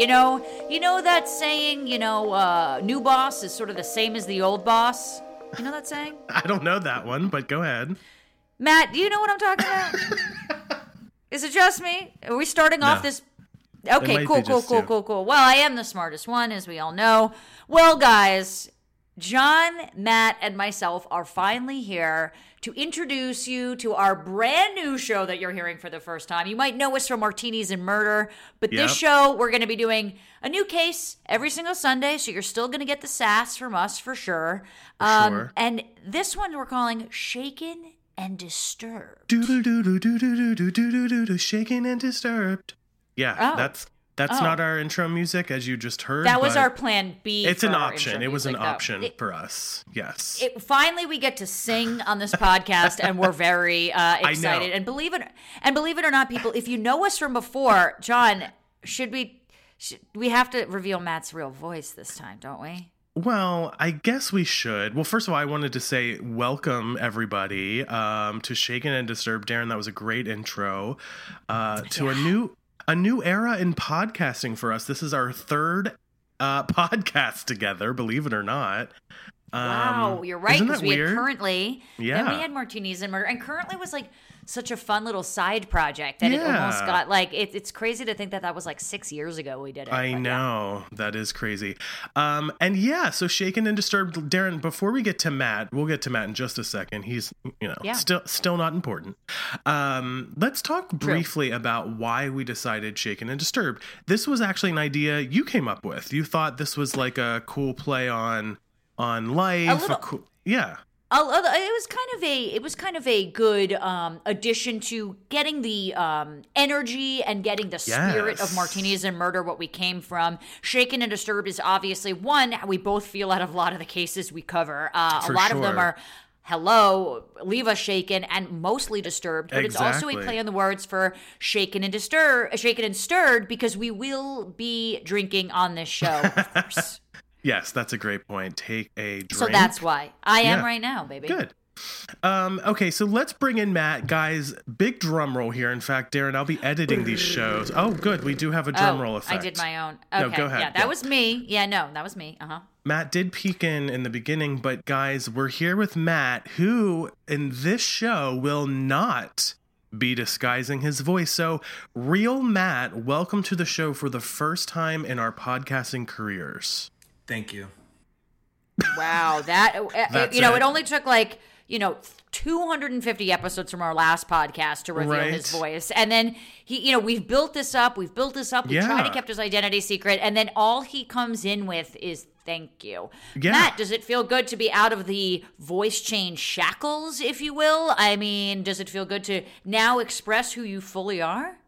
you, know, you know that saying. You know, uh, new boss is sort of the same as the old boss. You know that saying? I don't know that one, but go ahead. Matt, do you know what I'm talking about? is it just me? Are we starting off this? Okay, cool, cool, cool, cool, cool. Well, I am the smartest one, as we all know. Well, guys, John, Matt, and myself are finally here to introduce you to our brand new show that you're hearing for the first time. You might know us from Martinis and Murder, but Yep. this show, we're going to be doing a new case every single Sunday, so you're still going to get the sass from us for sure. Um, sure. And this one we're calling Shaken and Disturbed. Doodle doodle doodle doodle doodle doodle shaken and disturbed. Yeah, Oh. that's that's Oh. not our intro music as you just heard. That was our plan B. It's an option. It was an though. option It- for us. Yes. it, finally we get to sing on this podcast and we're very uh, excited and believe it and believe it or not people if you know us from before john should we should, we have to reveal matt's real voice this time don't we Well, I guess we should. Well, first of all, I wanted to say welcome everybody um, to Shaken and Disturbed. Darren, that was a great intro uh, to a new a new era in podcasting for us. This is our third uh, podcast together, believe it or not. Um, wow you're right because we had weird? currently then Yeah. we had martinis and murder and currently was like such a fun little side project that it almost got like it, it's crazy to think that that was like six years ago we did it I but yeah. know that is crazy. Um, and yeah, so shaken and disturbed, Darren. Before we get to Matt, we'll get to Matt in just a second. He's you know Yeah. still still not important. Um, let's talk briefly about why we decided shaken and disturbed. This was actually an idea you came up with. You thought this was like a cool play on on life. little- cool, yeah. Al- it was kind of a it was kind of a good um, addition to getting the um, energy and getting the spirit of martinis and murder what we came from. Shaken and disturbed is obviously one we both feel out of a lot of the cases we cover. Uh, a lot of them are hello leave us shaken and mostly disturbed but it's also a play on the words for shaken and disturb shaken and stirred because we will be drinking on this show of course Yes, that's a great point. Take a drink. so that's why i am Yeah. right now baby Good. Um, okay, so let's bring in Matt. Guys, big drum roll here. In fact, Darren, I'll be editing these shows. Oh, good. We do have a drum oh, roll effect. I did my own. No, Okay. go ahead, Yeah, that go. was me. Yeah, no, that was me. Uh huh. Matt did peek in in the beginning, but guys, we're here with Matt, who in this show will not be disguising his voice. So, real Matt, welcome to the show for the first time in our podcasting careers. Thank you. Wow, that uh, uh, That's you know, it. it. only took like you know 250 episodes from our last podcast to reveal his voice, and then he, you know, we've built this up, we've built this up, we tried to keep his identity secret, and then all he comes in with is thank you. Yeah. Matt, does it feel good to be out of the voice change shackles, if you will? I mean, does it feel good to now express who you fully are?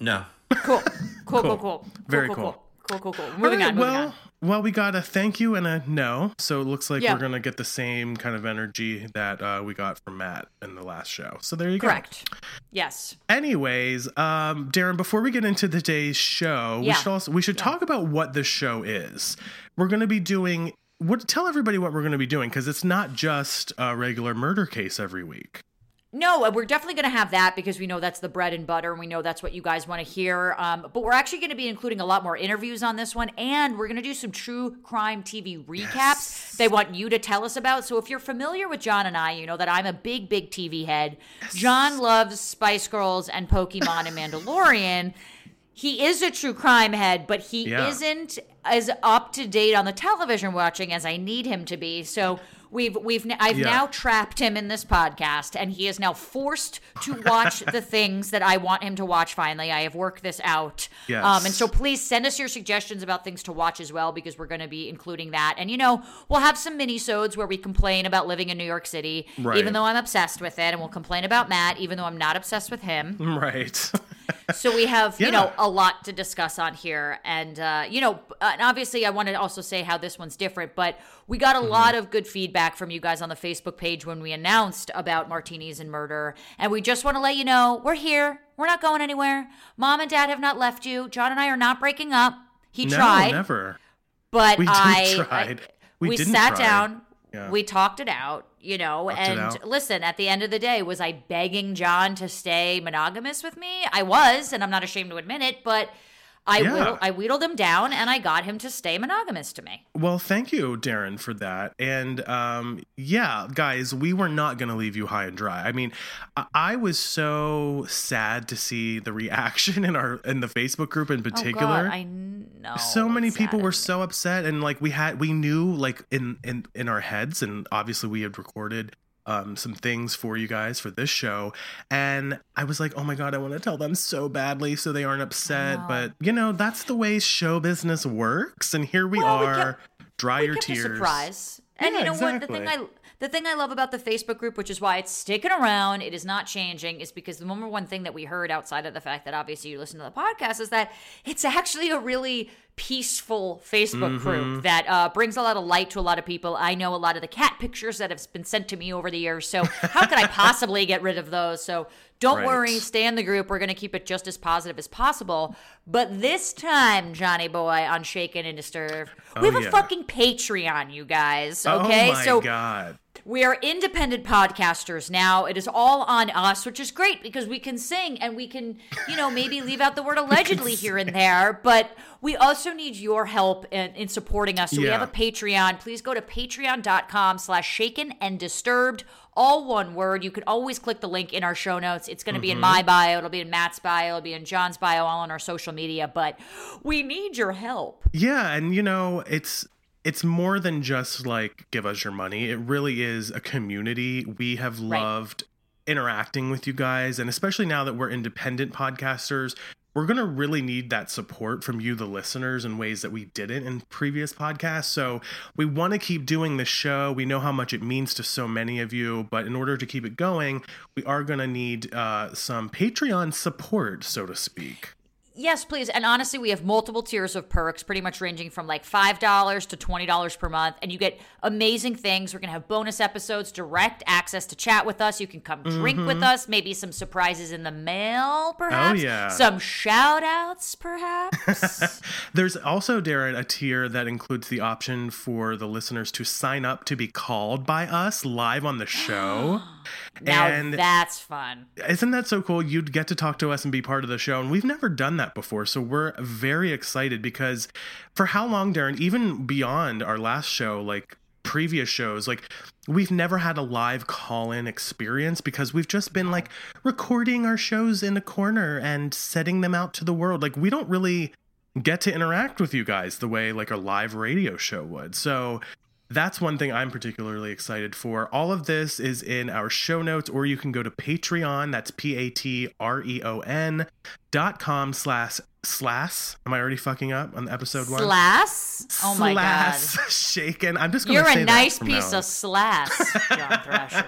No. Cool, cool, cool, cool, Very cool, cool. cool, cool, cool, cool. Moving right, on, moving well, on. well, we got a thank you and a no. So it looks like Yeah. we're gonna get the same kind of energy that uh, we got from Matt in the last show. So there you go. Correct. Yes. Anyways, um, Darren, before we get into today's show, we should also we should talk about what the show is. We're going to be doing. What tell everybody what we're going to be doing because it's not just a regular murder case every week. No, uh, we're definitely going to have that because we know that's the bread and butter, and we know that's what you guys want to hear. Um, but we're actually going to be including a lot more interviews on this one, and we're going to do some true crime TV recaps they want you to tell us about. So if you're familiar with John and I, you know that I'm a big, big TV head. John loves Spice Girls and Pokemon and Mandalorian. He is a true crime head, but he Yeah. isn't as up to date on the television watching as I need him to be. So we've we've I've Yeah. now trapped him in this podcast, and he is now forced to watch the things that I want him to watch. Finally, I have worked this out. Yes. Um, and so please send us your suggestions about things to watch as well, because we're going to be including that. And you know, we'll have some mini-sodes where we complain about living in New York City, Right. even though I'm obsessed with it, and we'll complain about Matt, even though I'm not obsessed with him Right. so we have Yeah. you know a lot to discuss on here and uh, you know and obviously i want to also say how this one's different but we got a Mm-hmm. lot of good feedback from you guys on the facebook page when we announced about martinis and murder and we just want to let you know we're here we're not going anywhere mom and dad have not left you john and i are not breaking up he no, tried never. but We I, tried. I- We we, sat try. down. Yeah. We talked it out, you know. And listen, at the end of the day, was I begging John to stay monogamous with me? I was, and I'm not ashamed to admit it. But I Yeah. wheedled, I wheedled him down, and I got him to stay monogamous to me. Well, thank you, Darren, for that. And um, yeah, guys, we were not going to leave you high and dry. I mean, I-, I was so sad to see the reaction in our in the Facebook group in particular. Oh God, I know. so many people were so upset and like we had we knew like in in in our heads and obviously we had recorded um some things for you guys for this show and i was like oh my god i want to tell them so badly so they aren't upset but you know that's the way show business works and here we Well, we are kept- dry we your tears surprise. And Yeah, you know what? The thing. I the thing I love about the Facebook group, which is why it's sticking around, it is not changing, is because the number one thing that we heard outside of the fact that obviously you listen to the podcast is that it's actually a really peaceful Facebook Mm-hmm. group that uh, brings a lot of light to a lot of people. I know a lot of the cat pictures that have been sent to me over the years, so how could I possibly get rid of those? So don't Right. worry, stay in the group. We're going to keep it just as positive as possible. But this time, Johnny Boy on Shaken and Disturbed, we Oh, have a fucking Patreon, you guys. Okay, oh my so god we are independent podcasters now. It is all on us, which is great because we can sing and we can, you know, maybe leave out the word allegedly here and there. But we also need your help in, in supporting us. So we have a Patreon. Please go to patreon.com slash shaken and disturbed. All one word. You can always click the link in our show notes. It's going to be in mm-hmm. my bio. It'll be in Matt's bio. It'll be in John's bio, all on our social media. But we need your help. Yeah, and you know, it's it's more than just like give us your money. It really is a community. We have Right. loved interacting with you guys and especially now that we're independent podcasters, we're going to really need that support from you the listeners in ways that we didn't in previous podcasts. So, we want to keep doing this show. We know how much it means to so many of you, but in order to keep it going, we are going to need uh, some Patreon support, so to speak. Yes, please. And honestly, we have multiple tiers of perks, pretty much ranging from like $5 to $20 per month. And you get amazing things. We're going to have bonus episodes, direct access to chat with us. You can come drink with us, maybe some surprises in the mail, perhaps. Mm-hmm. Oh, yeah. Some shout outs, perhaps. There's also, Darren, a tier that includes the option for the listeners to sign up to be called by us live on the show. now and that's fun. isn't that so cool? You'd get to talk to us and be part of the show. And we've never done that before. So we're very excited because for how long, Darren, even beyond our last show, like previous shows, like we've never had a live call in experience because we've just been like recording our shows in a corner and setting them out to the world. Like we don't really get to interact with you guys the way like a live radio show would. So that's one thing I'm particularly excited for. All of this is in our show notes, or you can go to Patreon. That's P A T R E O N dot com slash slash. Am I already fucking up on the episode one? Slass? Oh my God. Slash shaken. I'm just gonna You're a nice piece of slass, John Thrasher.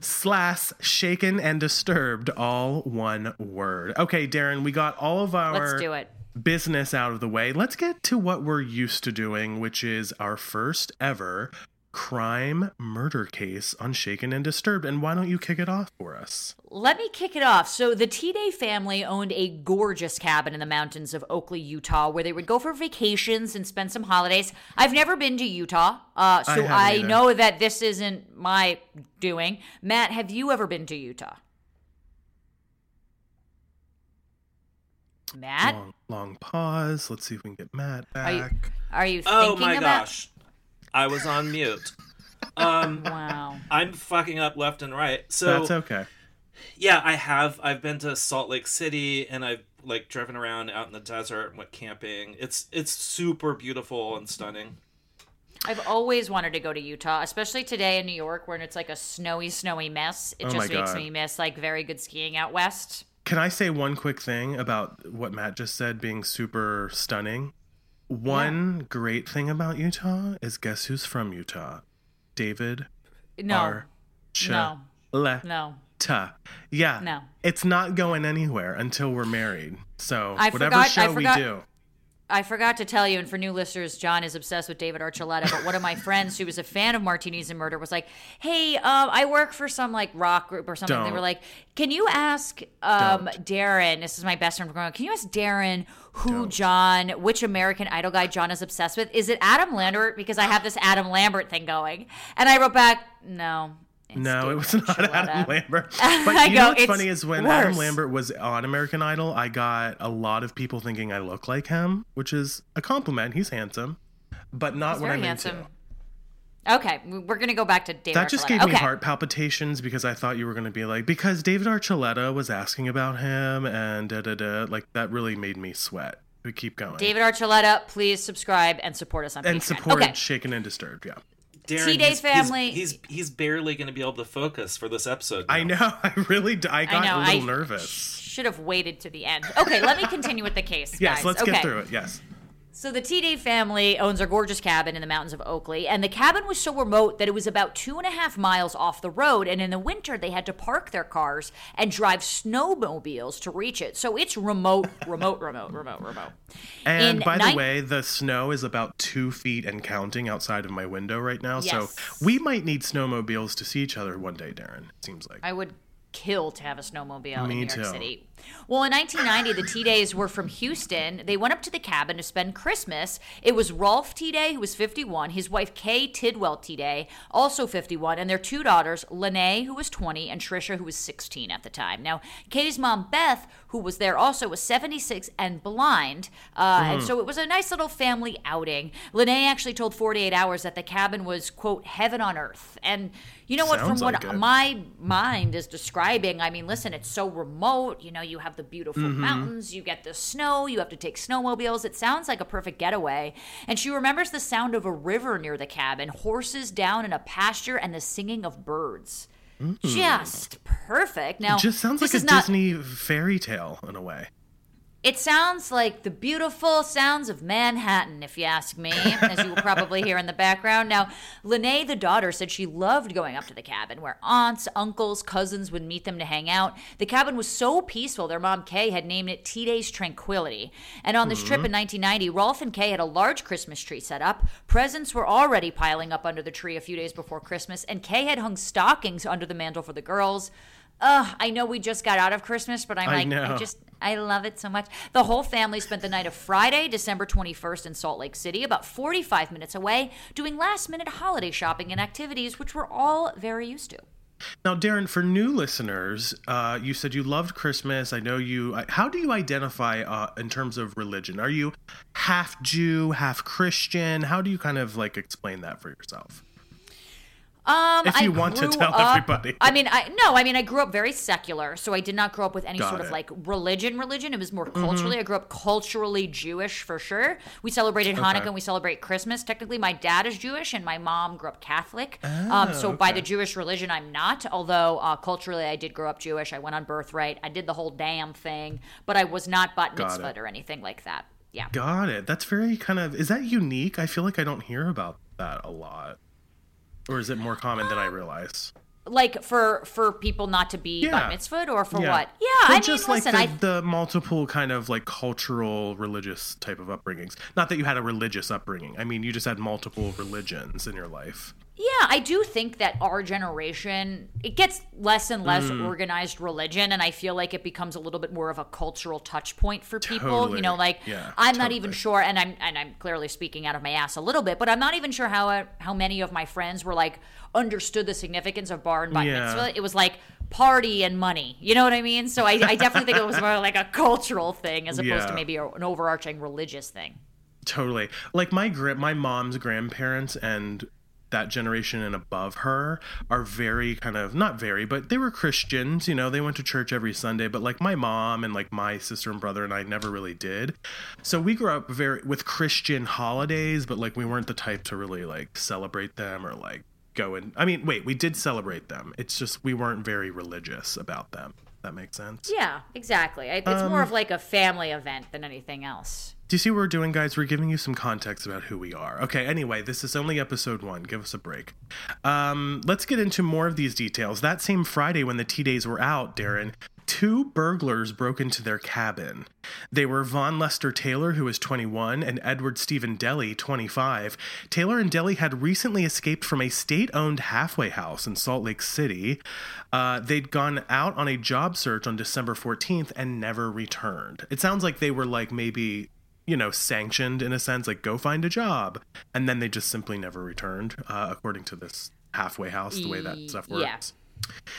slash shaken and disturbed, all one word. Okay, Darren, we got all of our Let's do it. Business out of the way, let's get to what we're used to doing, which is our first ever crime murder case on Shaken and Disturbed. And why don't you kick it off for us? Let me kick it off. So, the Tiede family owned a gorgeous cabin in the mountains of Oakley, Utah, where they would go for vacations and spend some holidays. I've never been to Utah, uh, so haven't I, know that this isn't my doing. Matt, have you ever been to Utah? Matt, Long, long pause. Let's see if we can get Matt back. are you, back. are you Oh my about? gosh. I was on mute. Um, Wow. I'm fucking up left and right. So That's okay. yeah, I have. I've been to Salt Lake City and I've like driven around out in the desert and went camping. It's it's super beautiful and stunning. I've always wanted to go to Utah, especially today in New York, where it's like a snowy, snowy mess. It Oh just makes God. me miss like very good skiing out west. Can I say one quick thing about what Matt just said being super stunning? One great thing about Utah is guess who's from Utah? David No, no, Archuleta. no. Yeah. No. It's not going anywhere until we're married. So I whatever forgot- show we do. I forgot to tell you, and for new listeners, John is obsessed with David Archuleta. But one of my friends who was a fan of Martinis and Murder was like, "Hey, um, I work for some like rock group or something." They Don't. were like, "Can you ask um, Darren? This is my best friend from growing up. Can you ask Darren who John, which American Idol guy John is obsessed with? Is it Adam Lambert? Because I have this Adam Lambert thing going." And I wrote back, "No." No, it was not. Adam Lambert. But you know what's funny is when Adam. Lambert was on American Idol, I got a lot of people thinking I look like him, which is a compliment. He's handsome, but not He's what I'm handsome. into. Okay, we're gonna go back to David. That just Archuleta. gave me heart palpitations because I thought you were going to be like because David Archuleta was asking about him and da da da. Like that really made me sweat. We keep going. David Archuleta, please subscribe and support us on and Patreon. supported Okay, Shaken and Disturbed. Yeah, Darren, Tiede he's, family- He's, he's he's barely going to be able to focus for this episode. I know. I really. d- I got know, a little I- nervous. should have waited to the end. Okay, let me continue with the case. Yes, guys. let's okay. get through it. Yes. So the Tiede family owns a gorgeous cabin in the mountains of Oakley, and the cabin was so remote that it was about two and a half miles off the road. And in the winter, they had to park their cars and drive snowmobiles to reach it. So it's remote, remote, remote, remote, remote. And In by the way, the snow is about two feet and counting outside of my window right now. Yes. So we might need snowmobiles to see each other one day, Darren. It seems like. I would kill to have a snowmobile Me in New York too. City. Well, in 1990, the Tiedes were from Houston. They went up to the cabin to spend Christmas. It was Rolf Tiede, who was 51, his wife Kay Tidwell Tiede, also 51, and their two daughters, Lene, who was 20, and Trisha, who was 16 at the time. Now, Kay's mom, Beth, who was there also, was 76 and blind, uh, and so it was a nice little family outing. Lene actually told 48 Hours that the cabin was, quote, heaven on earth. And you know what? From Sounds what it. my mind is describing, I mean, listen, it's so remote. You know, you have the beautiful Mm-hmm. mountains, you get the snow, you have to take snowmobiles. It sounds like a perfect getaway. And she remembers the sound of a river near the cabin, horses down in a pasture, and the singing of birds. Just perfect. Now, it just sounds like a not, Disney fairy tale in a way. It sounds like the beautiful sounds of Manhattan, if you ask me, as you will probably hear in the background. Now, Lene, the daughter, said she loved going up to the cabin where aunts, uncles, cousins would meet them to hang out. The cabin was so peaceful, their mom, Kay, had named it Tiede's Tranquility. And on this hmm. trip in 1990, Rolf and Kay had a large Christmas tree set up. Presents were already piling up under the tree a few days before Christmas, and Kay had hung stockings under the mantle for the girls. Ugh, I know we just got out of Christmas, but I'm I like, I just I love it so much. The whole family spent the night of Friday, December 21st in Salt Lake City, about 45 minutes away, doing last minute holiday shopping and activities, which we're all very used to. Now, Darren, for new listeners, uh, you said you loved Christmas. I know you. How do you identify uh, in terms of religion? Are you half Jew, half Christian? How do you kind of like explain that for yourself? Um, If you I want to tell up- everybody. I mean, I no, I mean, I grew up very secular, so I did not grow up with any Got sort of like religion. Religion. It was more Mm-hmm. culturally. I grew up culturally Jewish for sure. We celebrated Hanukkah and we celebrate Christmas. Technically, my dad is Jewish and my mom grew up Catholic. um, so by Oh, the Jewish religion, I'm not. Although uh, culturally, I did grow up Jewish. I went on birthright. I did the whole damn thing, but I was not bat Got mitzvahed or anything like that. Yeah. Got it. That's very kind of. Is that unique? I feel like I don't hear about that a lot. Or is it more common than I realize? Like for for people not to be Yeah. bat mitzvahed or for Yeah. what? Yeah, I mean, just listen, like I the, the multiple kind of like cultural religious type of upbringings. Not that you had a religious upbringing. I mean, you just had multiple religions in your life. Yeah, I do think that our generation it gets less and less Mm. organized religion, and I feel like it becomes a little bit more of a cultural touch point for people. Totally. You know, like Yeah, I'm not even sure, and I'm and I'm clearly speaking out of my ass a little bit, but I'm not even sure how uh, how many of my friends were like understood the significance of bar and bat Yeah. mitzvah. It was like party and money. You know what I mean? So I, I definitely think it was more like a cultural thing as opposed to maybe an overarching religious thing. Totally. Like my my mom's grandparents and that generation and above her are very kind of not very, but they were Christians, you know, they went to church every Sunday, but like my mom and like my sister and brother and I never really did. So we grew up very with Christian holidays, but like we weren't the type to really like celebrate them or like go and I mean, wait, we did celebrate them. It's just we weren't very religious about them. That makes sense. Yeah, exactly. I- It's Um, more of like a family event than anything else. Do you see what we're doing, guys? We're giving you some context about who we are. Okay, anyway, this is only episode one. Give us a break. Um, let's get into more of these details. That same Friday, when the Tiedes were out, Darren, two burglars broke into their cabin. They were Von Lester Taylor, who was 21, and Edward Stephen Deli, 25. Taylor and Deli had recently escaped from a state owned halfway house in Salt Lake City. Uh, they'd gone out on a job search on December 14th and never returned. It sounds like they were like maybe you know, sanctioned in a sense, like go find a job, and then they just simply never returned, uh, according to this halfway house, the way that stuff works.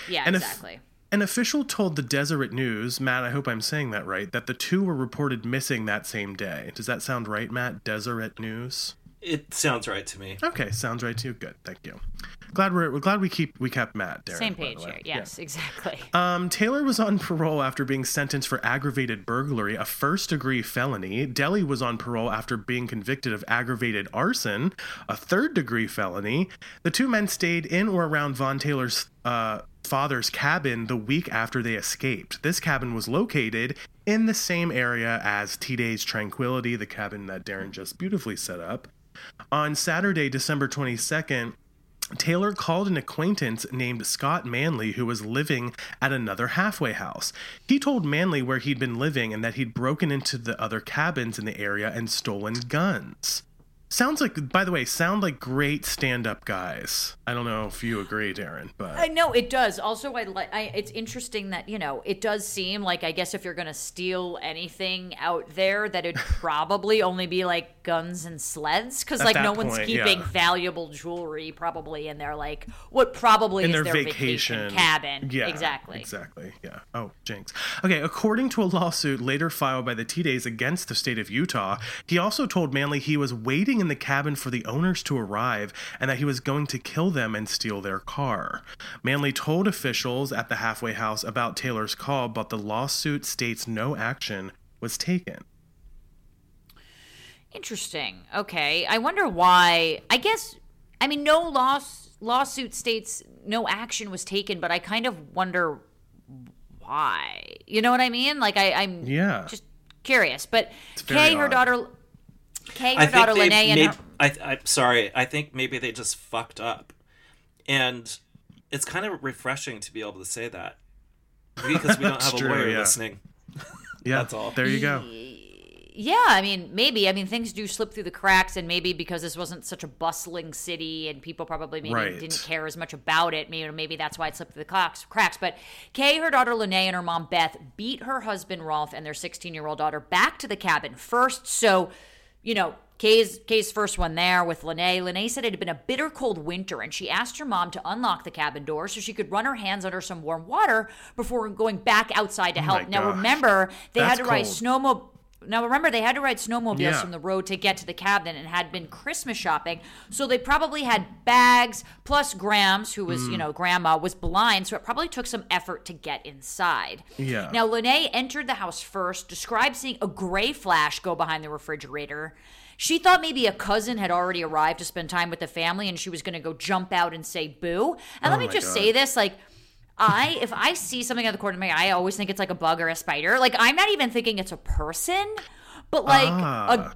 Yeah, And if- exactly. An official told the Deseret News, Matt, I hope I'm saying that right, that the two were reported missing that same day. Does that sound right, Matt? Deseret News? It sounds right to me. Okay, sounds right to you. Good, thank you. Glad we're, we're glad we keep we kept Matt. Darren, Same page way. here. Yeah. Yes, exactly. Um, Taylor was on parole after being sentenced for aggravated burglary, a first degree felony. Deli was on parole after being convicted of aggravated arson, a third degree felony. The two men stayed in or around Von Taylor's uh, father's cabin the week after they escaped. This cabin was located in the same area as T Day's Tranquility, the cabin that Darren just beautifully set up. On Saturday, December 22nd, Taylor called an acquaintance named Scott Manley who was living at another halfway house. He told Manley where he'd been living and that he'd broken into the other cabins in the area and stolen guns. Sounds like, by the way, sound like great stand up guys. I don't know if you agree, Darren, but. I know it does. Also, I like. I, it's interesting that you know it does seem like I guess if you're gonna steal anything out there, that it'd probably only be like guns and sleds, because like no one's keeping yeah. valuable jewelry probably in their like what probably in is their, their vacation. cabin. Yeah, exactly. Exactly. Yeah. Oh, jinx. Okay. According to a lawsuit later filed by the Tiedes against the state of Utah, he also told Manley he was waiting in the cabin for the owners to arrive and that he was going to kill them and steal their car. Manley told officials at the halfway house about Taylor's call, but the lawsuit states no action was taken. Interesting. Okay. I wonder why. I guess. I mean, no loss lawsuit states no action was taken, but I kind of wonder why. You know what I mean? Like I, I'm Yeah. just curious. But very Kay, her daughter, Kay, her I daughter they Lene, and her, I, I'm sorry. I think maybe they just fucked up, and it's kind of refreshing to be able to say that because we don't have a true, lawyer yeah. listening. Yeah. That's all. There you go. Yeah, I mean, maybe. I mean, things do slip through the cracks, and maybe because this wasn't such a bustling city, and people probably maybe Right. didn't care as much about it. Maybe, maybe that's why it slipped through the cracks. cracks. But Kay, her daughter Lene, and her mom Beth beat her husband Rolf and their 16-year-old daughter back to the cabin first. So, you know, Kay's Kay's first one there with Lene. Lene said it had been a bitter cold winter, and she asked her mom to unlock the cabin door so she could run her hands under some warm water before going back outside to oh help. Oh now, gosh. remember, they had That's to ride cold. snowmobile. Now remember, they had to ride snowmobiles Yeah. from the road to get to the cabin, and had been Christmas shopping. So they probably had bags. Plus, Grams, who was Mm. you know grandma, was blind, so it probably took some effort to get inside. Yeah. Now Lene entered the house first, described seeing a gray flash go behind the refrigerator. She thought maybe a cousin had already arrived to spend time with the family, and she was going to go jump out and say boo. And let Oh me just God. say this, like. I if I see something out of the corner of my eye, I always think it's like a bug or a spider. Like I'm not even thinking it's a person, but like Ah. a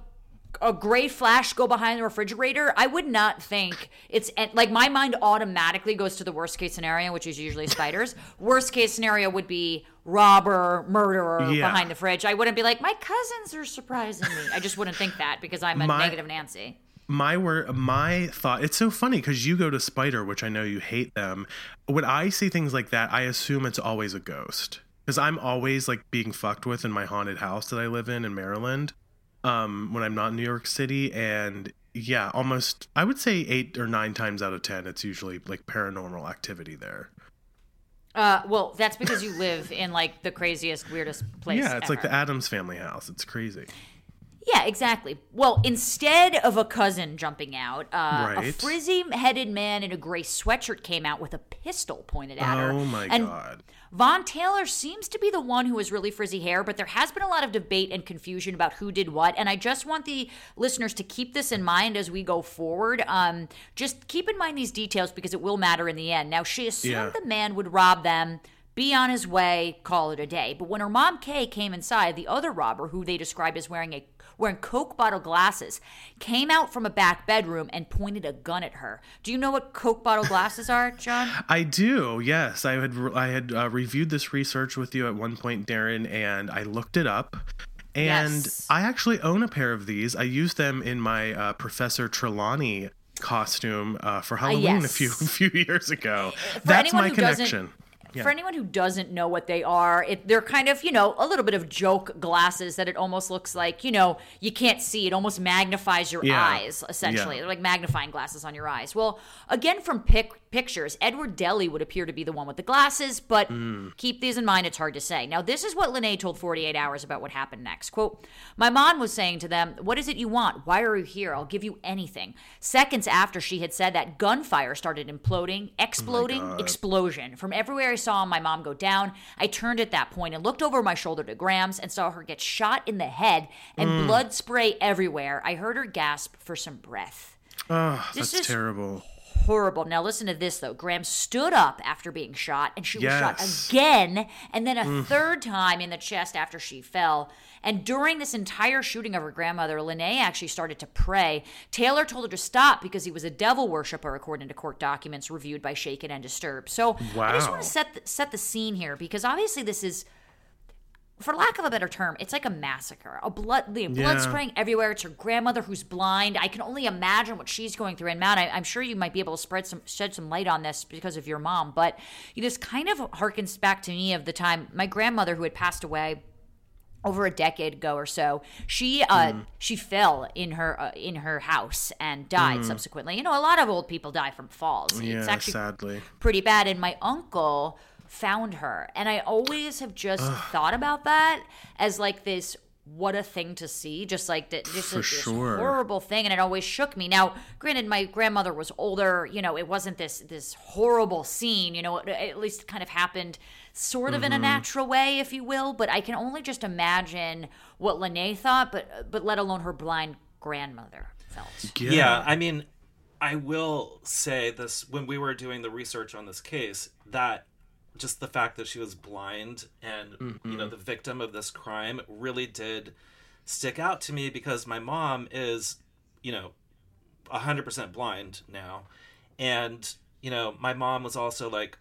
a gray flash go behind the refrigerator. I would not think it's like my mind automatically goes to the worst case scenario, which is usually spiders. worst case scenario would be robber, murderer Yeah. behind the fridge. I wouldn't be like my cousins are surprising me. I just wouldn't think that because I'm a My- negative Nancy. My word my thought it's so funny because you go to spider which i know you hate them. When i see things like that i assume it's always a ghost because i'm always like being fucked with in my haunted house that i live in in maryland um when i'm not in new york city. And yeah almost i would say eight or nine times out of ten it's usually like paranormal activity there. Uh, well, that's because you live in like the craziest, weirdest place. yeah it's like the addams family house. It's crazy Yeah, exactly. Well, instead of a cousin jumping out, uh, a frizzy-headed man in a gray sweatshirt came out with a pistol pointed at her. oh my and god Von Taylor seems to be the one who has really frizzy hair, but there has been a lot of debate and confusion about who did what. And I just want the listeners to keep this in mind as we go forward. Um, just keep in mind these details because it will matter in the end. Now, she assumed Yeah. the man would rob them. Be on his way, call it a day. But when her mom Kay came inside, the other robber, who they described as wearing a wearing Coke bottle glasses, came out from a back bedroom and pointed a gun at her. Do you know what Coke bottle glasses are, John? I do. Yes, I had I had uh, reviewed this research with you at one point, Darren, and I looked it up. And Yes. I actually own a pair of these. I used them in my uh, Professor Trelawney costume uh, for Halloween a few yes. a few years ago. That's anyone my connection. Yeah. For anyone who doesn't know what they are, it, they're kind of, you know, a little bit of joke glasses that it almost looks like, you know, you can't see. It almost magnifies your Yeah. eyes, essentially. Yeah. They're like magnifying glasses on your eyes. Well, again, from pic- pictures, Edward Deli would appear to be the one with the glasses, but Mm. keep these in mind. It's hard to say. Now, this is what Lene told 48 Hours about what happened next. Quote, My mom was saying to them, What is it you want? Why are you here? I'll give you anything. Seconds after she had said that, gunfire started imploding, exploding, explosion. From everywhere saw my mom go down, I turned at that point and looked over my shoulder to Grams and saw her get shot in the head and mm. blood spray everywhere. I heard her gasp for some breath. Oh, This that's is- terrible. Horrible. Now listen to this though. Graham stood up after being shot, and she was shot again, and then a mm. third time in the chest after she fell. And during this entire shooting of her grandmother, Lene actually started to pray. Taylor told her to stop because he was a devil worshiper, according to court documents reviewed by Shaken and Disturbed. So I just want to set the, set the scene here because obviously this is for lack of a better term, it's like a massacre. A blood, the blood Yeah. spraying everywhere. It's her grandmother who's blind. I can only imagine what she's going through. And Matt, I, I'm sure you might be able to spread some, shed some light on this because of your mom. But this kind of harkens back to me of the time my grandmother who had passed away over a decade ago or so she uh she fell in her uh, in her house and died subsequently you know a lot of old people die from falls Yeah, it's actually sadly. pretty bad. And my uncle found her. And I always have just thought about that as like this what a thing to see just like that just For this sure. horrible thing and it always shook me now granted my grandmother was older you know it wasn't this this horrible scene you know it, at least kind of happened sort of in Mm-hmm. a natural way if you will but i can only just imagine what lene thought but but let alone her blind grandmother felt Yeah. I mean, I will say this when we were doing the research on this case that just the fact that she was blind and you know mm-hmm. the victim of this crime really did stick out to me because my mom is you know 100% blind now. And you know my mom was also like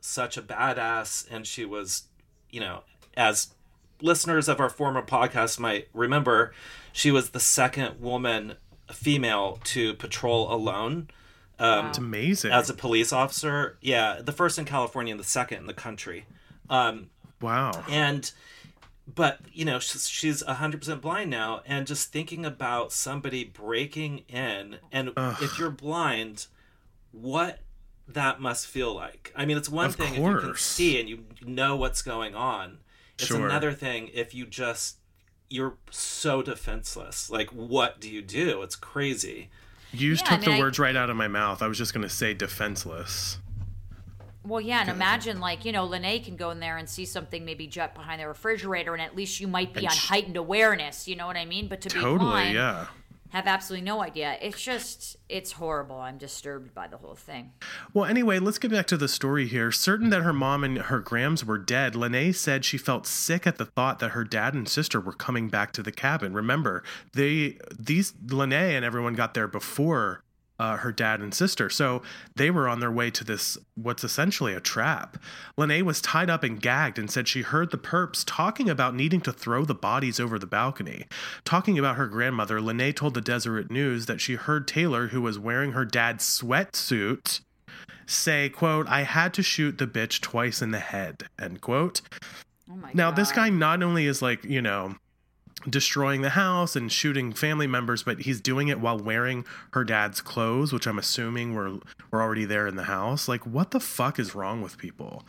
such a badass and she was you know as listeners of our former podcast might remember she was the second woman female to patrol alone um, It's amazing. as a police officer yeah the first in california and the second in the country. Um, wow. and but you know she's, she's 100% blind now and just thinking about somebody breaking in and if you're blind what that must feel like. I mean it's one Of thing if you can see and you know what's going on. It's Sure. another thing if you just you're so defenseless. Like what do you do? It's crazy You Yeah, I took mean, the I- words right out of my mouth. I was just going to say defenseless. Well, yeah, and imagine like you know, Lene can go in there and see something maybe jet behind the refrigerator, and at least you might be on sh- heightened awareness. You know what I mean? But to be Totally, blind, yeah. Have absolutely no idea. It's just, it's horrible. I'm disturbed by the whole thing. Well, anyway, let's get back to the story here. Certain that her mom and her Grams were dead, Lene said she felt sick at the thought that her dad and sister were coming back to the cabin. Remember, they these Lene and everyone got there before uh, her dad and sister, so they were on their way to this what's essentially a trap. Lene was tied up and gagged and said she heard the perps talking about needing to throw the bodies over the balcony. Talking about her grandmother, Lene told the Deseret News that she heard Taylor, who was wearing her dad's sweatsuit, say, quote, I had to shoot the bitch twice in the head, end quote. Oh my Now, god. this guy not only is like, you know, destroying the house and shooting family members, but he's doing it while wearing her dad's clothes, which I'm assuming were were already there in the house. Like, what the fuck is wrong with people?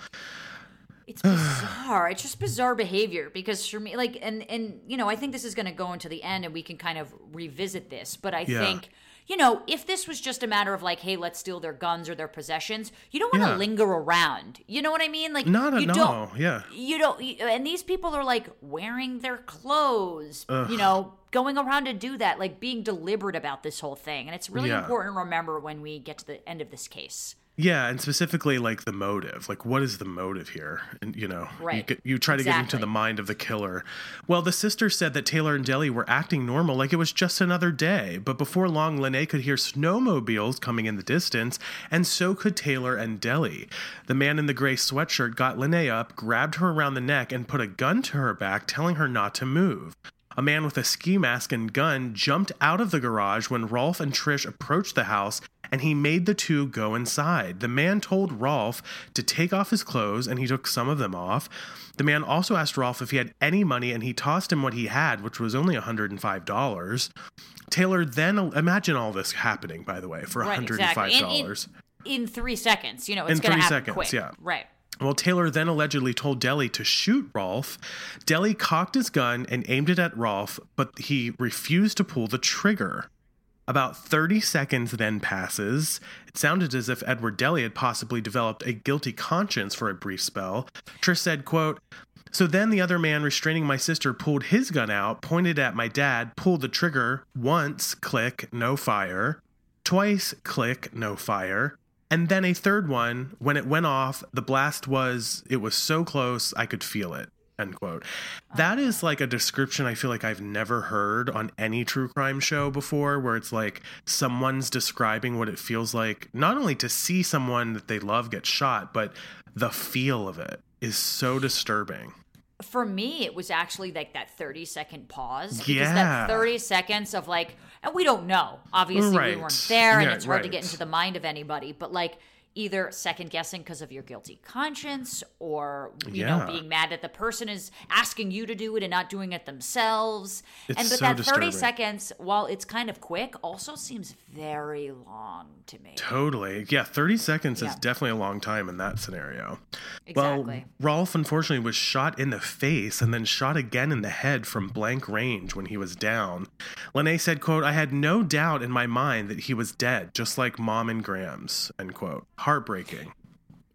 It's bizarre. it's just bizarre behavior because for me, like, and and you know, I think this is going to go into the end, and we can kind of revisit this. But I Yeah. think. You know, if this was just a matter of like, hey, let's steal their guns or their possessions, you don't want to Yeah. linger around. You know what I mean? Like, Not you at don't, all. Yeah. you don't you- uh, and these people are like wearing their clothes you know going around to do that like being deliberate about this whole thing and it's really Yeah. important to remember when we get to the end of this case Yeah, and specifically like the motive. Like, what is the motive here? And you know, you, Right. get- you try to get into the mind of the killer. Well, the sister said that Taylor and Deli were acting normal, like it was just another day. But before long, Lene could hear snowmobiles coming in the distance, and so could Taylor and Deli. The man in the gray sweatshirt got Lene up, grabbed her around the neck, and put a gun to her back, telling her not to move. A man with a ski mask and gun jumped out of the garage when Rolf and Trish approached the house and he made the two go inside. The man told Rolf to take off his clothes, and he took some of them off. The man also asked Rolf if he had any money, and he tossed him what he had, which was only $105. Taylor then, imagine all this happening, by the way, for Right, $105. exactly. In- in- In three seconds, you know, it's In going to three happen seconds, quick. yeah. Right. Well, Taylor then allegedly told Deli to shoot Rolf. Deli cocked his gun and aimed it at Rolf, but he refused to pull the trigger. About 30 seconds then passes. It sounded as if Edward Deli had possibly developed a guilty conscience for a brief spell. Trish said, quote, so then the other man restraining my sister pulled his gun out, pointed at my dad, pulled the trigger once, click, no fire. Twice, click, no fire. And then a third one, when it went off, the blast was, it was so close, I could feel it. End quote. Uh-huh. That is like a description I feel like I've never heard on any true crime show before, where it's like someone's describing what it feels like, not only to see someone that they love get shot, but the feel of it is so disturbing. For me, it was actually like that 30 second pause. Because Yeah. that 30 seconds of like, and we don't know. Obviously, we weren't there, and Yeah, it's hard to get into the mind of anybody. But like, either second guessing because of your guilty conscience or you know being mad that the person is asking you to do it and not doing it themselves It's and but so that 30 disturbing. seconds while it's kind of quick also seems very long to me Totally. Yeah, 30 seconds is definitely a long time in that scenario. exactly Well, Rolf unfortunately was shot in the face and then shot again in the head from blank range when he was down. Lene said, quote, I had no doubt in my mind that he was dead, just like mom and Grams, end quote. Heartbreaking.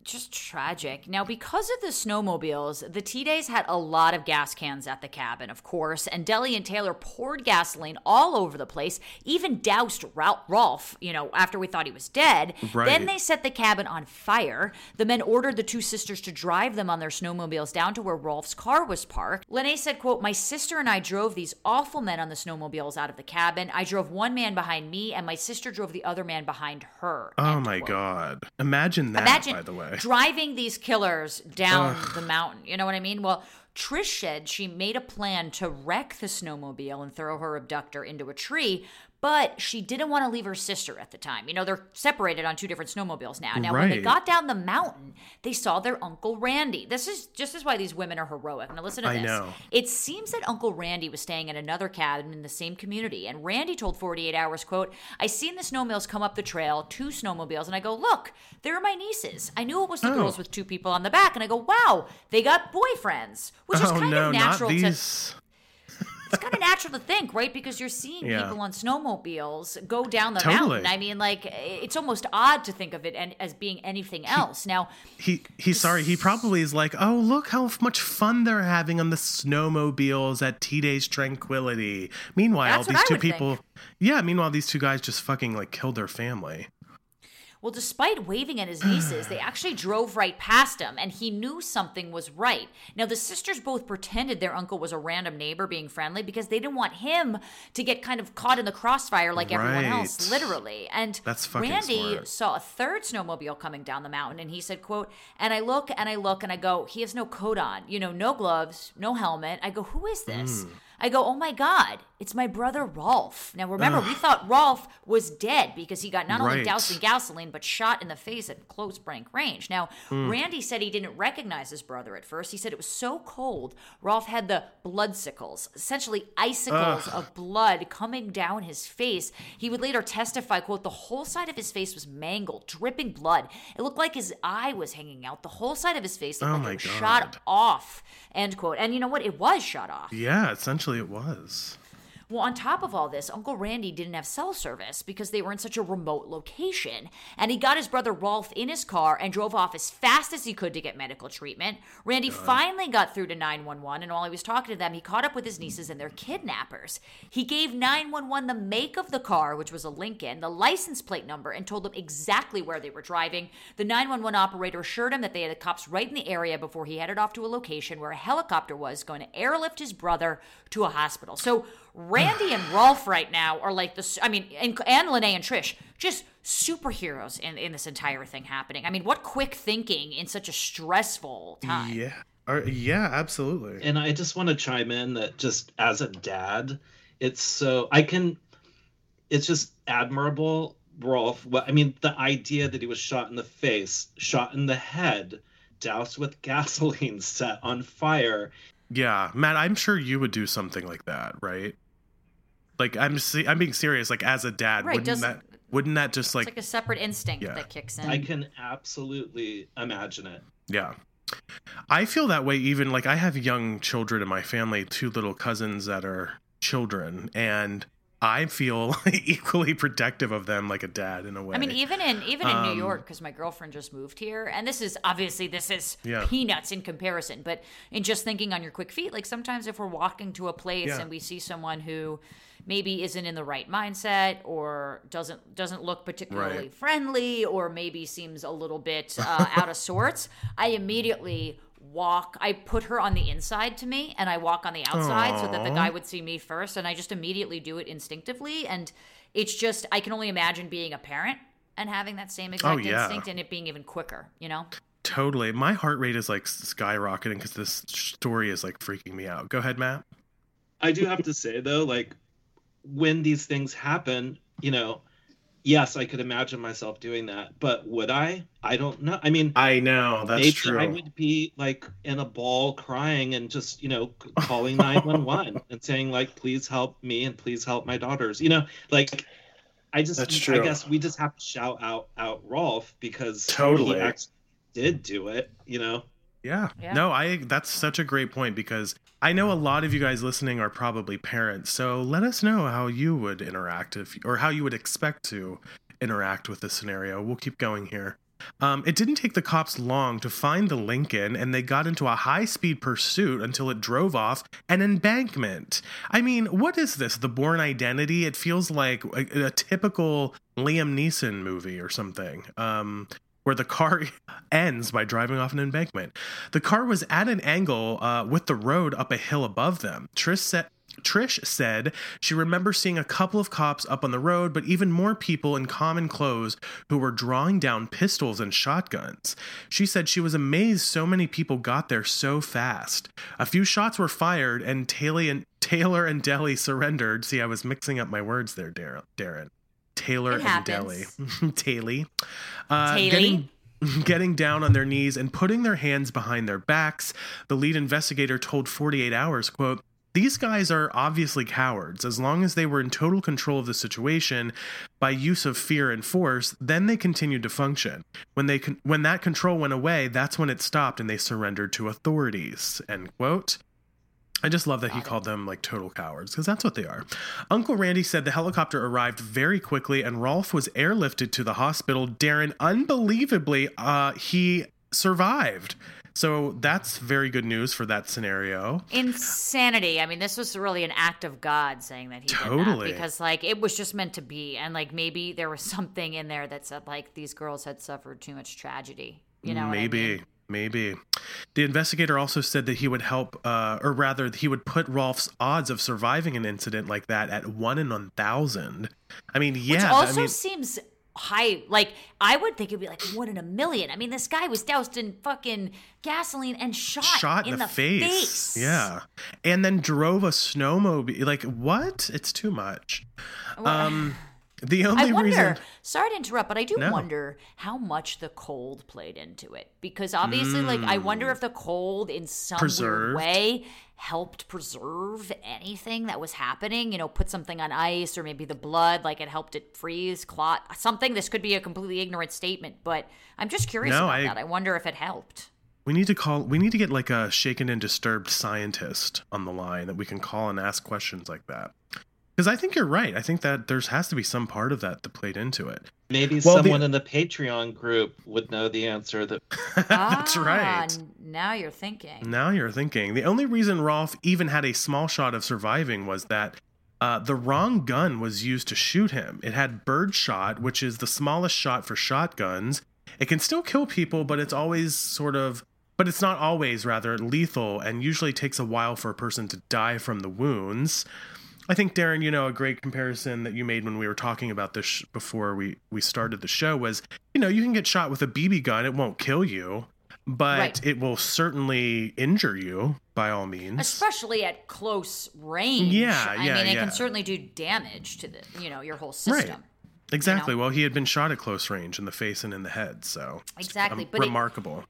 Just tragic. Now, because of the snowmobiles, the Tiedes had a lot of gas cans at the cabin, of course, and Deli and Taylor poured gasoline all over the place, even doused Rolf, you know, after we thought he was dead. Right. Then they set the cabin on fire. The men ordered the two sisters to drive them on their snowmobiles down to where Rolf's car was parked. Lene said, quote, My sister and I drove these awful men on the snowmobiles out of the cabin. I drove one man behind me, and my sister drove the other man behind her. Oh my quote. God. Imagine that, Imagine by the way. Driving these killers down the mountain. You know what I mean? Well, Trish said she made a plan to wreck the snowmobile and throw her abductor into a tree, but she didn't want to leave her sister at the time. You know, they're separated on two different snowmobiles now. Now, when they got down the mountain, they saw their Uncle Randy. This is just as why these women are heroic. Now, listen to I this. know. It seems that Uncle Randy was staying at another cabin in the same community, and Randy told 48 Hours, quote, I seen the snowmobiles come up the trail, two snowmobiles, and I go, look, they're my nieces. I knew it was the Oh. girls with two people on the back, and I go, wow, they got boyfriends, which is oh kind no, of natural to. It's kind of natural to think, right? Because you're seeing Yeah. people on snowmobiles go down the Totally. mountain. I mean, like it's almost odd to think of it and, as being anything else. Now, He he's sorry. He probably is like, oh look how much fun they're having on the snowmobiles at Tiede's Tranquility. Meanwhile, these two people, think. yeah. Meanwhile, these two guys just fucking like killed their family. Well, despite waving at his nieces, they actually drove right past him, and he knew something was right. Now, the sisters both pretended their uncle was a random neighbor being friendly because they didn't want him to get kind of caught in the crossfire like everyone else, literally. And That's Randy smart. saw a third snowmobile coming down the mountain, and he said, "quote And I look and I look and I go, he has no coat on, you know, no gloves, no helmet. I go, who is this?" Hmm. I go, oh my God, it's my brother Rolf. Now remember, we thought Rolf was dead because he got not only doused in gasoline, but shot in the face at close blank range. Now, Hmm. Randy said he didn't recognize his brother at first. He said it was so cold, Rolf had the blood sickles, essentially icicles of blood coming down his face. He would later testify, quote, the whole side of his face was mangled, dripping blood. It looked like his eye was hanging out. The whole side of his face looked Oh like it was God. shot off, end quote. And you know what? It was shot off. Yeah, essentially it was. Well, on top of all this, Uncle Randy didn't have cell service because they were in such a remote location. And he got his brother Rolf in his car and drove off as fast as he could to get medical treatment. Randy finally got through to 911, and while he was talking to them, he caught up with his nieces and their kidnappers. He gave 911 the make of the car, which was a Lincoln, the license plate number, and told them exactly where they were driving. The 911 operator assured him that they had the cops right in the area before he headed off to a location where a helicopter was going to airlift his brother to a hospital. So Randy and Rolf right now are like the, I mean, and, and Lene and Trish, just superheroes in, in this entire thing happening. I mean, what quick thinking in such a stressful time. Yeah. Or, yeah, absolutely. And I just want to chime in that just as a dad, it's so I can it's just admirable Rolf. Well, I mean, the idea that he was shot in the face, shot in the head, doused with gasoline, set on fire. Yeah, Matt, I'm sure you would do something like that, right? Like I'm se- I'm being serious. Like as a dad, Right, wouldn't doesn't- that wouldn't that just like, it's like a separate instinct Yeah. that kicks in. I can absolutely imagine it. yeah? I feel that way. Even like I have young children in my family, two little cousins that are children, and I feel equally protective of them, like a dad in a way. I mean, even in even in New Um, York, because my girlfriend just moved here, and this is obviously this is Yeah. peanuts in comparison. But in just thinking on your quick feet, like sometimes if we're walking to a place Yeah. and we see someone who maybe isn't in the right mindset or doesn't doesn't look particularly Right. friendly or maybe seems a little bit uh, out of sorts, I immediately walk i put her on the inside to me and i walk on the outside so that the guy would see me first and i just immediately do it instinctively and it's just i can only imagine being a parent and having that same exact Oh, yeah. instinct and it being even quicker you know totally, my heart rate is like skyrocketing because this story is like freaking me out. Go ahead, Matt. I do have to say though, like when these things happen, you know, yes, I could imagine myself doing that, but would I? I don't know. I mean, I know that's maybe true. I would be like in a ball crying and just, you know, calling 911 and saying like please help me and please help my daughters. You know, like I just That's true. I guess we just have to shout out out Rolf because Totally. he actually did do it, you know. Yeah. Yeah. No, I that's such a great point because I know a lot of you guys listening are probably parents. So let us know how you would interact if or how you would expect to interact with this scenario. We'll keep going here. Um, it didn't take the cops long to find the Lincoln, and they got into a high speed pursuit until it drove off an embankment. I mean, what is this? The Bourne Identity? It feels like a, a typical Liam Neeson movie or something. Um, where the car ends by driving off an embankment. The car was at an angle uh, with the road up a hill above them. Trish said. Trish said she remembers seeing a couple of cops up on the road, but even more people in common clothes who were drawing down pistols and shotguns. She said she was amazed so many people got there so fast. A few shots were fired, and Taylor and, Taylor and Deli surrendered. See, I was mixing up my words there, Dar- Daryn. Taylor It and Deli. happens. Taylor. Uh, Taylor? getting getting down on their knees and putting their hands behind their backs the lead investigator told 48 hours quote these guys are obviously cowards as long as they were in total control of the situation by use of fear and force then they continued to function when they con- when that control went away that's when it stopped and they surrendered to authorities end quote I just love that he called them like total cowards because that's what they are. Uncle Randy said the helicopter arrived very quickly and Rolf was airlifted to the hospital. Daryn, unbelievably, uh, he survived. So that's very good news for that scenario. insanity i mean this was really an act of god saying that he did Totally. that because like it was just meant to be and like maybe there was something in there that said like these girls had suffered too much tragedy you know what I maybe. mean? Maybe. The investigator also said that he would help, uh, or rather, he would put Rolf's odds of surviving an incident like that at one in 1,000. I mean, yeah. Which I also mean, seems high. Like I would think it'd be like one in a million. I mean, this guy was doused in fucking gasoline and shot, shot in, the, face. Yeah. And then drove a snowmobile. Like, what? It's too much. Um, the only I wonder. reason. Sorry to interrupt, but I do No. wonder how much the cold played into it because obviously, like, I wonder hmm. if the cold in some way helped preserve anything that was happening. You know, put something on ice or maybe the blood, like it helped it freeze, clot, something. This could be a completely ignorant statement, but I'm just curious No, about I- that. I wonder if it helped. We need to call. We need to get like a shaken and disturbed scientist on the line that we can call and ask questions like that. Because I think you're right. I think that there's has to be some part of that that played into it. Maybe Well, the- someone in the Patreon group would know the answer that That's Ah, right. Now you're thinking. Now you're thinking. The only reason Rolf even had a small shot of surviving was that uh, the wrong gun was used to shoot him. It had bird shot, which is the smallest shot for shotguns. It can still kill people, but it's always sort of, but it's not always rather lethal and usually takes a while for a person to die from the wounds. I think Daryn, you know, a great comparison that you made when we were talking about this sh- before we we started the show was, you know, you can get shot with a BB gun, it won't kill you, but Right. it will certainly injure you by all means. Especially at close range. Yeah, I yeah, mean, it yeah. can certainly do damage to the, you know, your whole system. Right. Exactly. Well, he had been shot at close range in the face and in the head, so Exactly, um, but it- remarkable.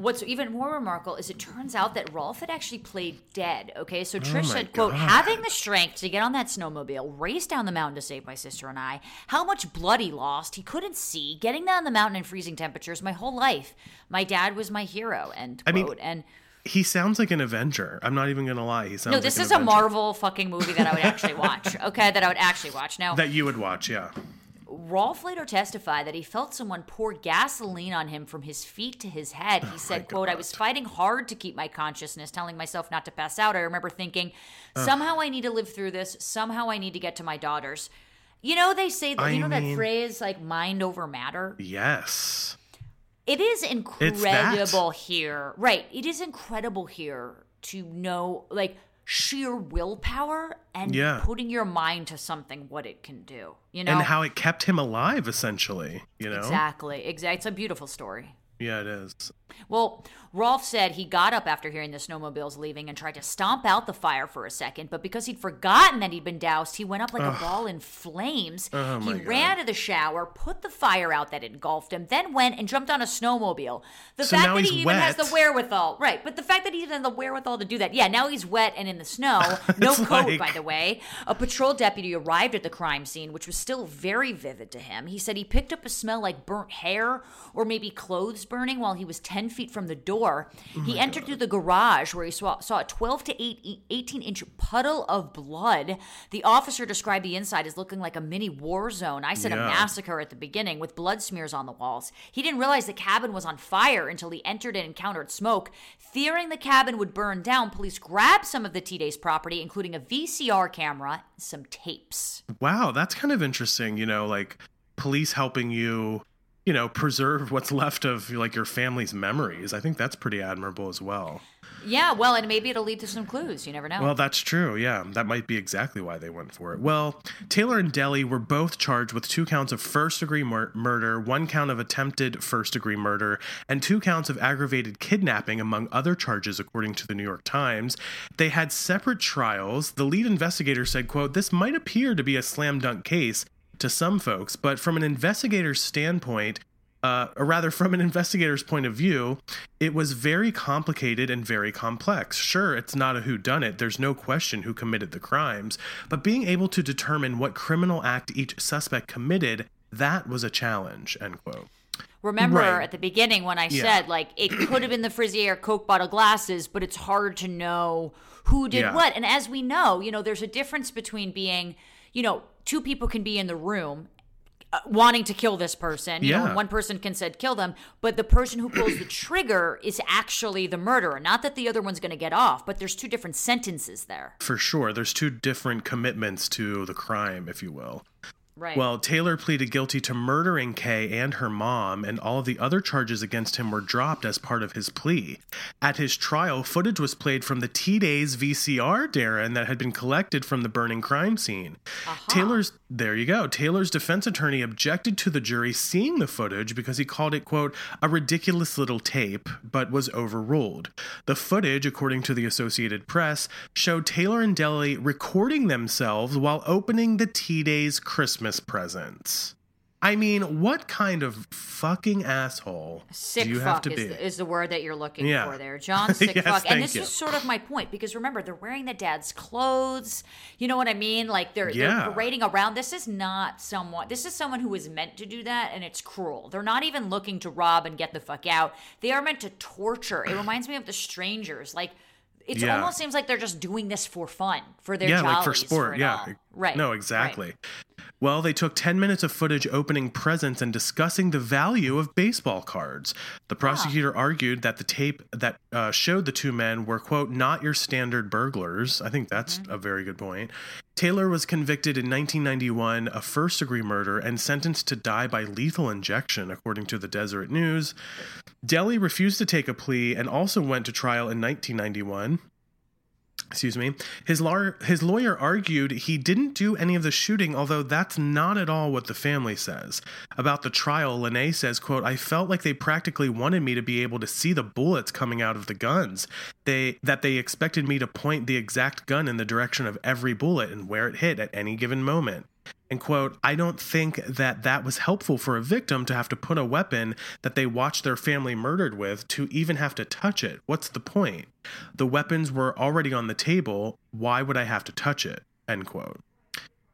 What's even more remarkable is it turns out that Rolf had actually played dead. Okay, so oh Trish Oh said, "quote God. Having the strength to get on that snowmobile, race down the mountain to save my sister and I. How much blood he lost, he couldn't see. Getting down the mountain in freezing temperatures, my whole life. My dad was my hero." End I mean, quote. and He sounds like an Avenger. I'm not even gonna lie. He sounds. no, this like is a Avenger. Marvel fucking movie that I would actually watch. Okay, that I would actually watch. Now, that you would watch. Yeah. Rolf later testified that he felt someone pour gasoline on him from his feet to his head. Oh He said, quote, I was fighting hard to keep my consciousness, telling myself not to pass out. I remember thinking, somehow I need to live through this. Somehow I need to get to my daughters. You know, they say that, I you know that phrase, like mind over matter? Yes. It is incredible here. Right. It is incredible here to know, like, sheer willpower and Yeah. putting your mind to something, what it can do. You know? And how it kept him alive, essentially. You know. Exactly. Exactly. It's a beautiful story. Yeah, it is. Well, Rolf said he got up after hearing the snowmobiles leaving and tried to stomp out the fire for a second, but because he'd forgotten that he'd been doused, he went up like a ball in flames. Oh, he my God. ran to the shower, put the fire out that engulfed him, then went and jumped on a snowmobile. The So fact that he even has the wherewithal, right? But the fact that he even has the wherewithal to do that, yeah, now he's wet and in the snow, no coat, like- by the way. A patrol deputy arrived at the crime scene, which was still very vivid to him. He said he picked up a smell like burnt hair or maybe clothes burning while he was 10 feet from the door. Oh he entered through the garage where he saw, saw a 12 to 8, 18 inch puddle of blood. The officer described the inside as looking like a mini war zone. I said a massacre at the beginning with blood smears on the walls. He didn't realize the cabin was on fire until he entered and encountered smoke. Fearing the cabin would burn down, police grabbed some of the Tiede's property, including a VCR camera and some tapes. Wow, that's kind of interesting. You know, like police helping you, you know, preserve what's left of like your family's memories. I think that's pretty admirable as well. Yeah, well, and maybe it'll lead to some clues. You never know. Well, that's true. Yeah, that might be exactly why they went for it. Well, Taylor and Deli were both charged with two counts of first degree mur- murder, one count of attempted first degree murder, and two counts of aggravated kidnapping, among other charges, according to the New York Times. They had separate trials. The lead investigator said, quote, this might appear to be a slam dunk case to some folks, but from an investigator's standpoint, uh, or rather from an investigator's point of view, it was very complicated and very complex. Sure, it's not a whodunit, there's no question who committed the crimes, but being able to determine what criminal act each suspect committed, that was a challenge, end quote. Remember Right. at the beginning when I Yeah. said like it could have been the Frizier Coke bottle glasses, but it's hard to know who did Yeah. what. And as we know, you know, there's a difference between being, you know, two people can be in the room uh, wanting to kill this person. You know, Yeah. and one person can said kill them, but the person who pulls the trigger is actually the murderer. Not that the other one's going to get off, but there's two different sentences there. For sure, there's two different commitments to the crime, if you will. Right. Well, Taylor pleaded guilty to murdering Kay and her mom, and all of the other charges against him were dropped as part of his plea. At his trial, footage was played from the Tiedes VCR, Daryn, that had been collected from the burning crime scene. Taylor's, there you go. Taylor's defense attorney objected to the jury seeing the footage because he called it, quote, a ridiculous little tape, but was overruled. The footage, according to the Associated Press, showed Taylor and Deli recording themselves while opening the Tiedes Christmas presents. I mean, what kind of fucking asshole Sick do you fuck have to is, be? the, is the word that you're looking Yeah. for there, John. Sick Yes, fuck, and this you. is sort of my point because remember they're wearing the dad's clothes. You know what I mean? Like they're Yeah. they're parading around. This is not someone. This is someone who is meant to do that, and it's cruel. They're not even looking to rob and get the fuck out. They are meant to torture. It reminds me of the strangers. Like it Yeah. almost seems like they're just doing this for fun, for their yeah, like for sport. it yeah. all. right. No, right. Well, they took 10 minutes of footage opening presents and discussing the value of baseball cards. The prosecutor argued that the tape that uh, showed the two men were, quote, not your standard burglars. I think that's Mm-hmm. a very good point. Taylor was convicted in 1991 of first degree murder and sentenced to die by lethal injection, according to the Deseret News. Deli refused to take a plea and also went to trial in 1991 excuse me his lawyer his lawyer argued he didn't do any of the shooting although that's not at all what the family says. About the trial lene says quote i felt like they practically wanted me to be able to see the bullets coming out of the guns. They that they expected me to point the exact gun in the direction of every bullet and where it hit at any given moment And quote, I don't think that that was helpful for a victim to have to put a weapon that they watched their family murdered with to even have to touch it. What's the point? The weapons were already on the table. Why would I have to touch it? End quote.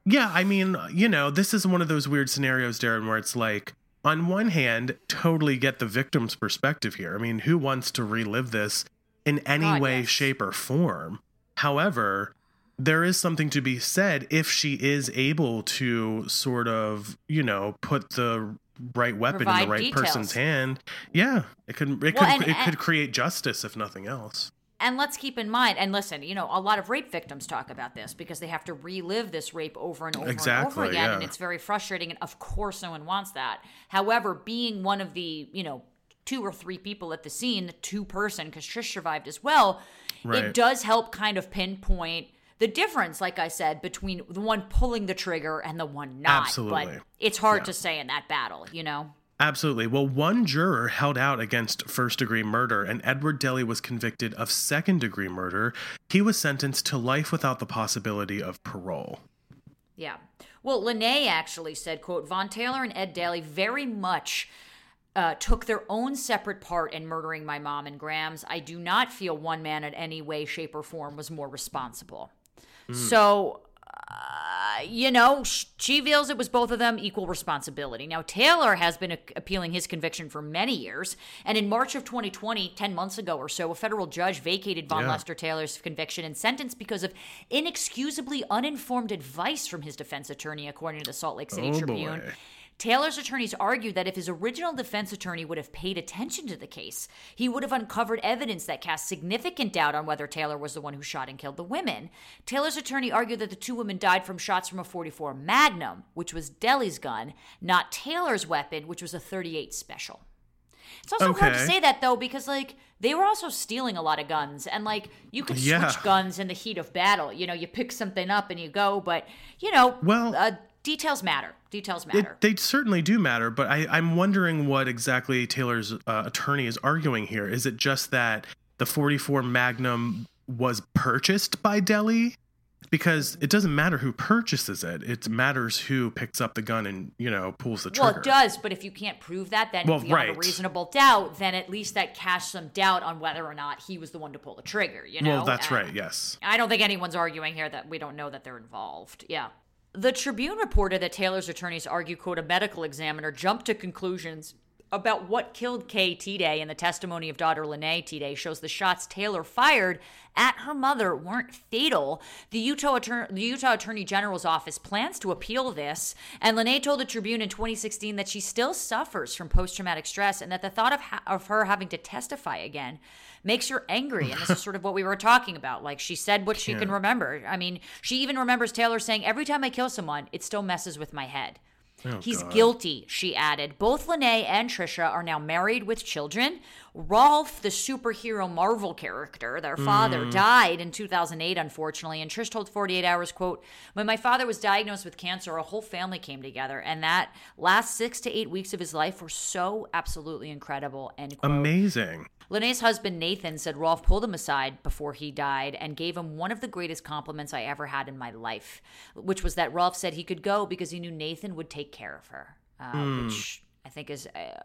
Yeah, I mean, you know, this is one of those weird scenarios, Daryn, where it's like, on one hand, totally get the victim's perspective here. I mean, who wants to relive this in any God, way, yes. shape, or form? However, there is something to be said if she is able to sort of, you know, put the right weapon in the right details. person's hand. Yeah, it could it Well, could and- it could create justice if nothing else. And let's keep in mind, and listen, you know, a lot of rape victims talk about this because they have to relive this rape over and over and over again, and it's very frustrating. And of course, no one wants that. However, being one of the, you know, two or three people at the scene, the two person, because Trish survived as well, Right. it does help kind of pinpoint the difference, like I said, between the one pulling the trigger and the one not. Absolutely. But it's hard to say in that battle, you know? Absolutely. Well, one juror held out against first degree murder, and Edward Deli was convicted of second degree murder. He was sentenced to life without the possibility of parole. Yeah. Well, Lene actually said, quote, Von Taylor and Ed Deli very much uh, took their own separate part in murdering my mom and Grams. I do not feel one man in any way, shape, or form was more responsible. So, uh, you know, she feels it was both of them equal responsibility. Now, Taylor has been a- appealing his conviction for many years, and in March of 2020, 10 months ago or so, a federal judge vacated Von Yeah. Lester Taylor's conviction and sentence because of inexcusably uninformed advice from his defense attorney, according to the Salt Lake City Oh, Tribune. boy. Taylor's attorneys argued that if his original defense attorney would have paid attention to the case, he would have uncovered evidence that cast significant doubt on whether Taylor was the one who shot and killed the women. Taylor's attorney argued that the two women died from shots from a 44 Magnum, which was Deli's gun, not Taylor's weapon, which was a 38 Special. It's also hard to say that though, because like they were also stealing a lot of guns, and like you could switch Yeah. guns in the heat of battle. You know, you pick something up and you go, but you know, Well- uh, details matter. Details It, matter. they certainly do matter, but I, I'm wondering what exactly Taylor's uh, attorney is arguing here. Is it just that the 44 Magnum was purchased by Deli? Because it doesn't matter who purchases it; it matters who picks up the gun and you know pulls the trigger. Well, it does, but if you can't prove that, then Well, beyond a reasonable doubt, then at least that casts some doubt on whether or not he was the one to pull the trigger. You know? Well, that's Uh, right. Yes. I don't think anyone's arguing here that we don't know that they're involved. Yeah. The Tribune reported that Taylor's attorneys argue, quote, a medical examiner jumped to conclusions about what killed Kay Tiede, and the testimony of daughter Lene Tiede shows the shots Taylor fired at her mother weren't fatal. The Utah, Attor- the Utah Attorney General's office plans to appeal this, and Lene told the Tribune in 2016 that she still suffers from post-traumatic stress and that the thought of, ha- of her having to testify again makes her angry. And this is sort of what we were talking about. Like she said what she can Can't. remember. I mean, she even remembers Taylor saying, Every time I kill someone, it still messes with my head. Oh, He's God. guilty, she added. Both Lene and Trisha are now married with children. Rolf, the superhero Marvel character, their father, Mm. died in 2008, unfortunately. And Trish told 48 Hours, quote, When my father was diagnosed with cancer, a whole family came together. And that last six to eight weeks of his life were so absolutely incredible, quote. Amazing. Lene's husband Nathan said Rolf pulled him aside before he died and gave him one of the greatest compliments I ever had in my life, which was that Rolf said he could go because he knew Nathan would take care of her, uh, Hmm. which I think is uh,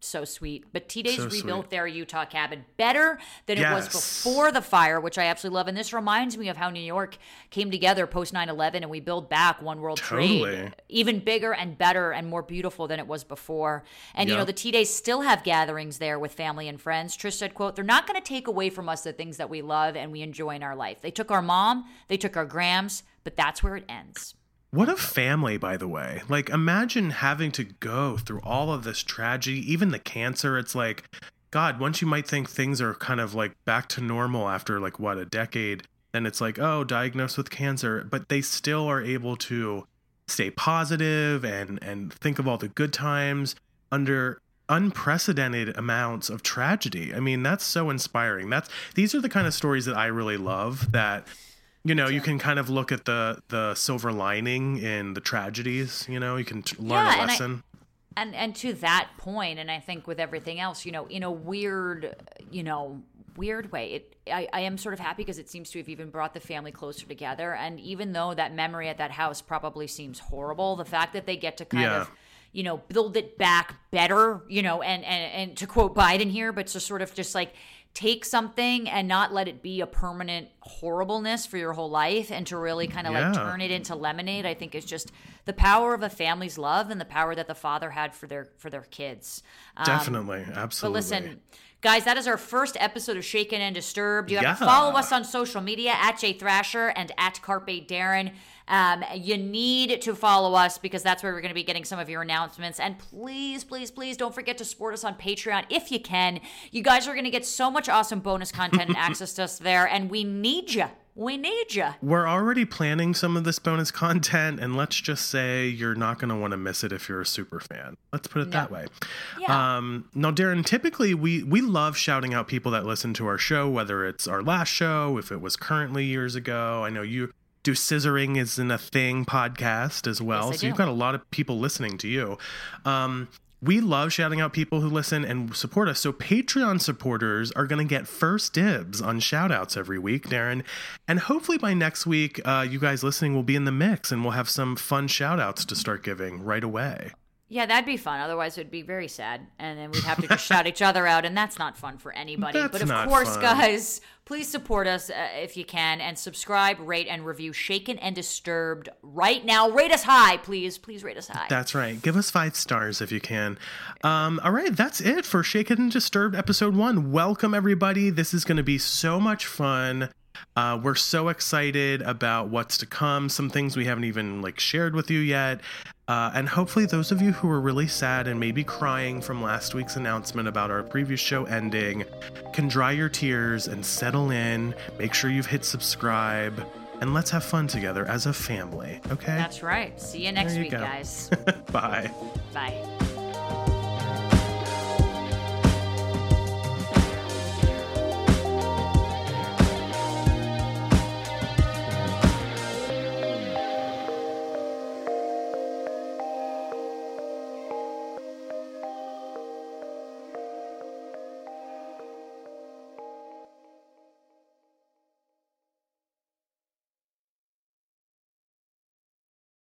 so sweet. But Tiedes So rebuilt sweet. their Utah cabin better than it was before the fire, which I absolutely love. And this reminds me of how New York came together post 9 11 and we build back One World Totally. Trade even bigger and better and more beautiful than it was before. And you know, the Tiedes still have gatherings there with family and friends. Trish said, quote, they're not going to take away from us the things that we love and we enjoy in our life. They took our mom, they took our grams, but that's where it ends. What a family, by the way. Like, imagine having to go through all of this tragedy, even the cancer. It's like, God, once you might think things are kind of like back to normal after like what, a decade, then it's like, oh, diagnosed with cancer. But they still are able to stay positive and and think of all the good times under unprecedented amounts of tragedy. I mean, that's so inspiring. That's these are the kind of stories that I really love that you know, you can kind of look at the the silver lining in the tragedies, you know, you can t- learn Yeah, a and I- lesson. and and to that point and i think with everything else you know in a weird you know weird way, it I, I am sort of happy because it seems to have even brought the family closer together. And even though that memory at that house probably seems horrible, the fact that they get to kind Yeah. of you know build it back better, you know, and and and to quote Biden here, but to sort of just like take something and not let it be a permanent horribleness for your whole life and to really kind of Yeah. like turn it into lemonade i think is just the power of a family's love and the power that the father had for their for their kids um, Definitely, but absolutely. listen, guys, that is our first episode of Shaken and Disturbed. You have to follow us on social media at Jay Thrasher and at Carpe Daryn. Um, you need to follow us because that's where we're going to be getting some of your announcements. And please, please, please don't forget to support us on Patreon if you can. You guys are going to get so much awesome bonus content and access to us there, and we need you. We need you. We're already planning some of this bonus content, and let's just say you're not going to want to miss it if you're a super fan. Let's put it that way. Yeah. Um, now, Daryn, typically we we love shouting out people that listen to our show, whether it's our last show, if it was currently years ago. I know you do scissoring is in a thing podcast as well, I so do. you've got a lot of people listening to you. Um, we love shouting out people who listen and support us. So Patreon supporters are going to get first dibs on shout outs every week, Daryn. And hopefully by next week, uh, you guys listening will be in the mix and we'll have some fun shout outs to start giving right away. Yeah, that'd be fun. Otherwise, it would be very sad. And then we'd have to just shout each other out, and that's not fun for anybody. That's but of course, fun. guys, please support us uh, if you can and subscribe, rate, and review Shaken and Disturbed right now. Rate us high, please. Please rate us high. That's right. Give us five stars if you can. Um, all right, that's it for Shaken and Disturbed episode one. Welcome, everybody. This is going to be so much fun. Uh, we're so excited about what's to come. Some things we haven't even like shared with you yet. Uh, and hopefully, those of you who were really sad and maybe crying from last week's announcement about our previous show ending can dry your tears and settle in. Make sure you've hit subscribe, and let's have fun together as a family. Okay? That's right. See you next you week, go. guys. Bye. Bye.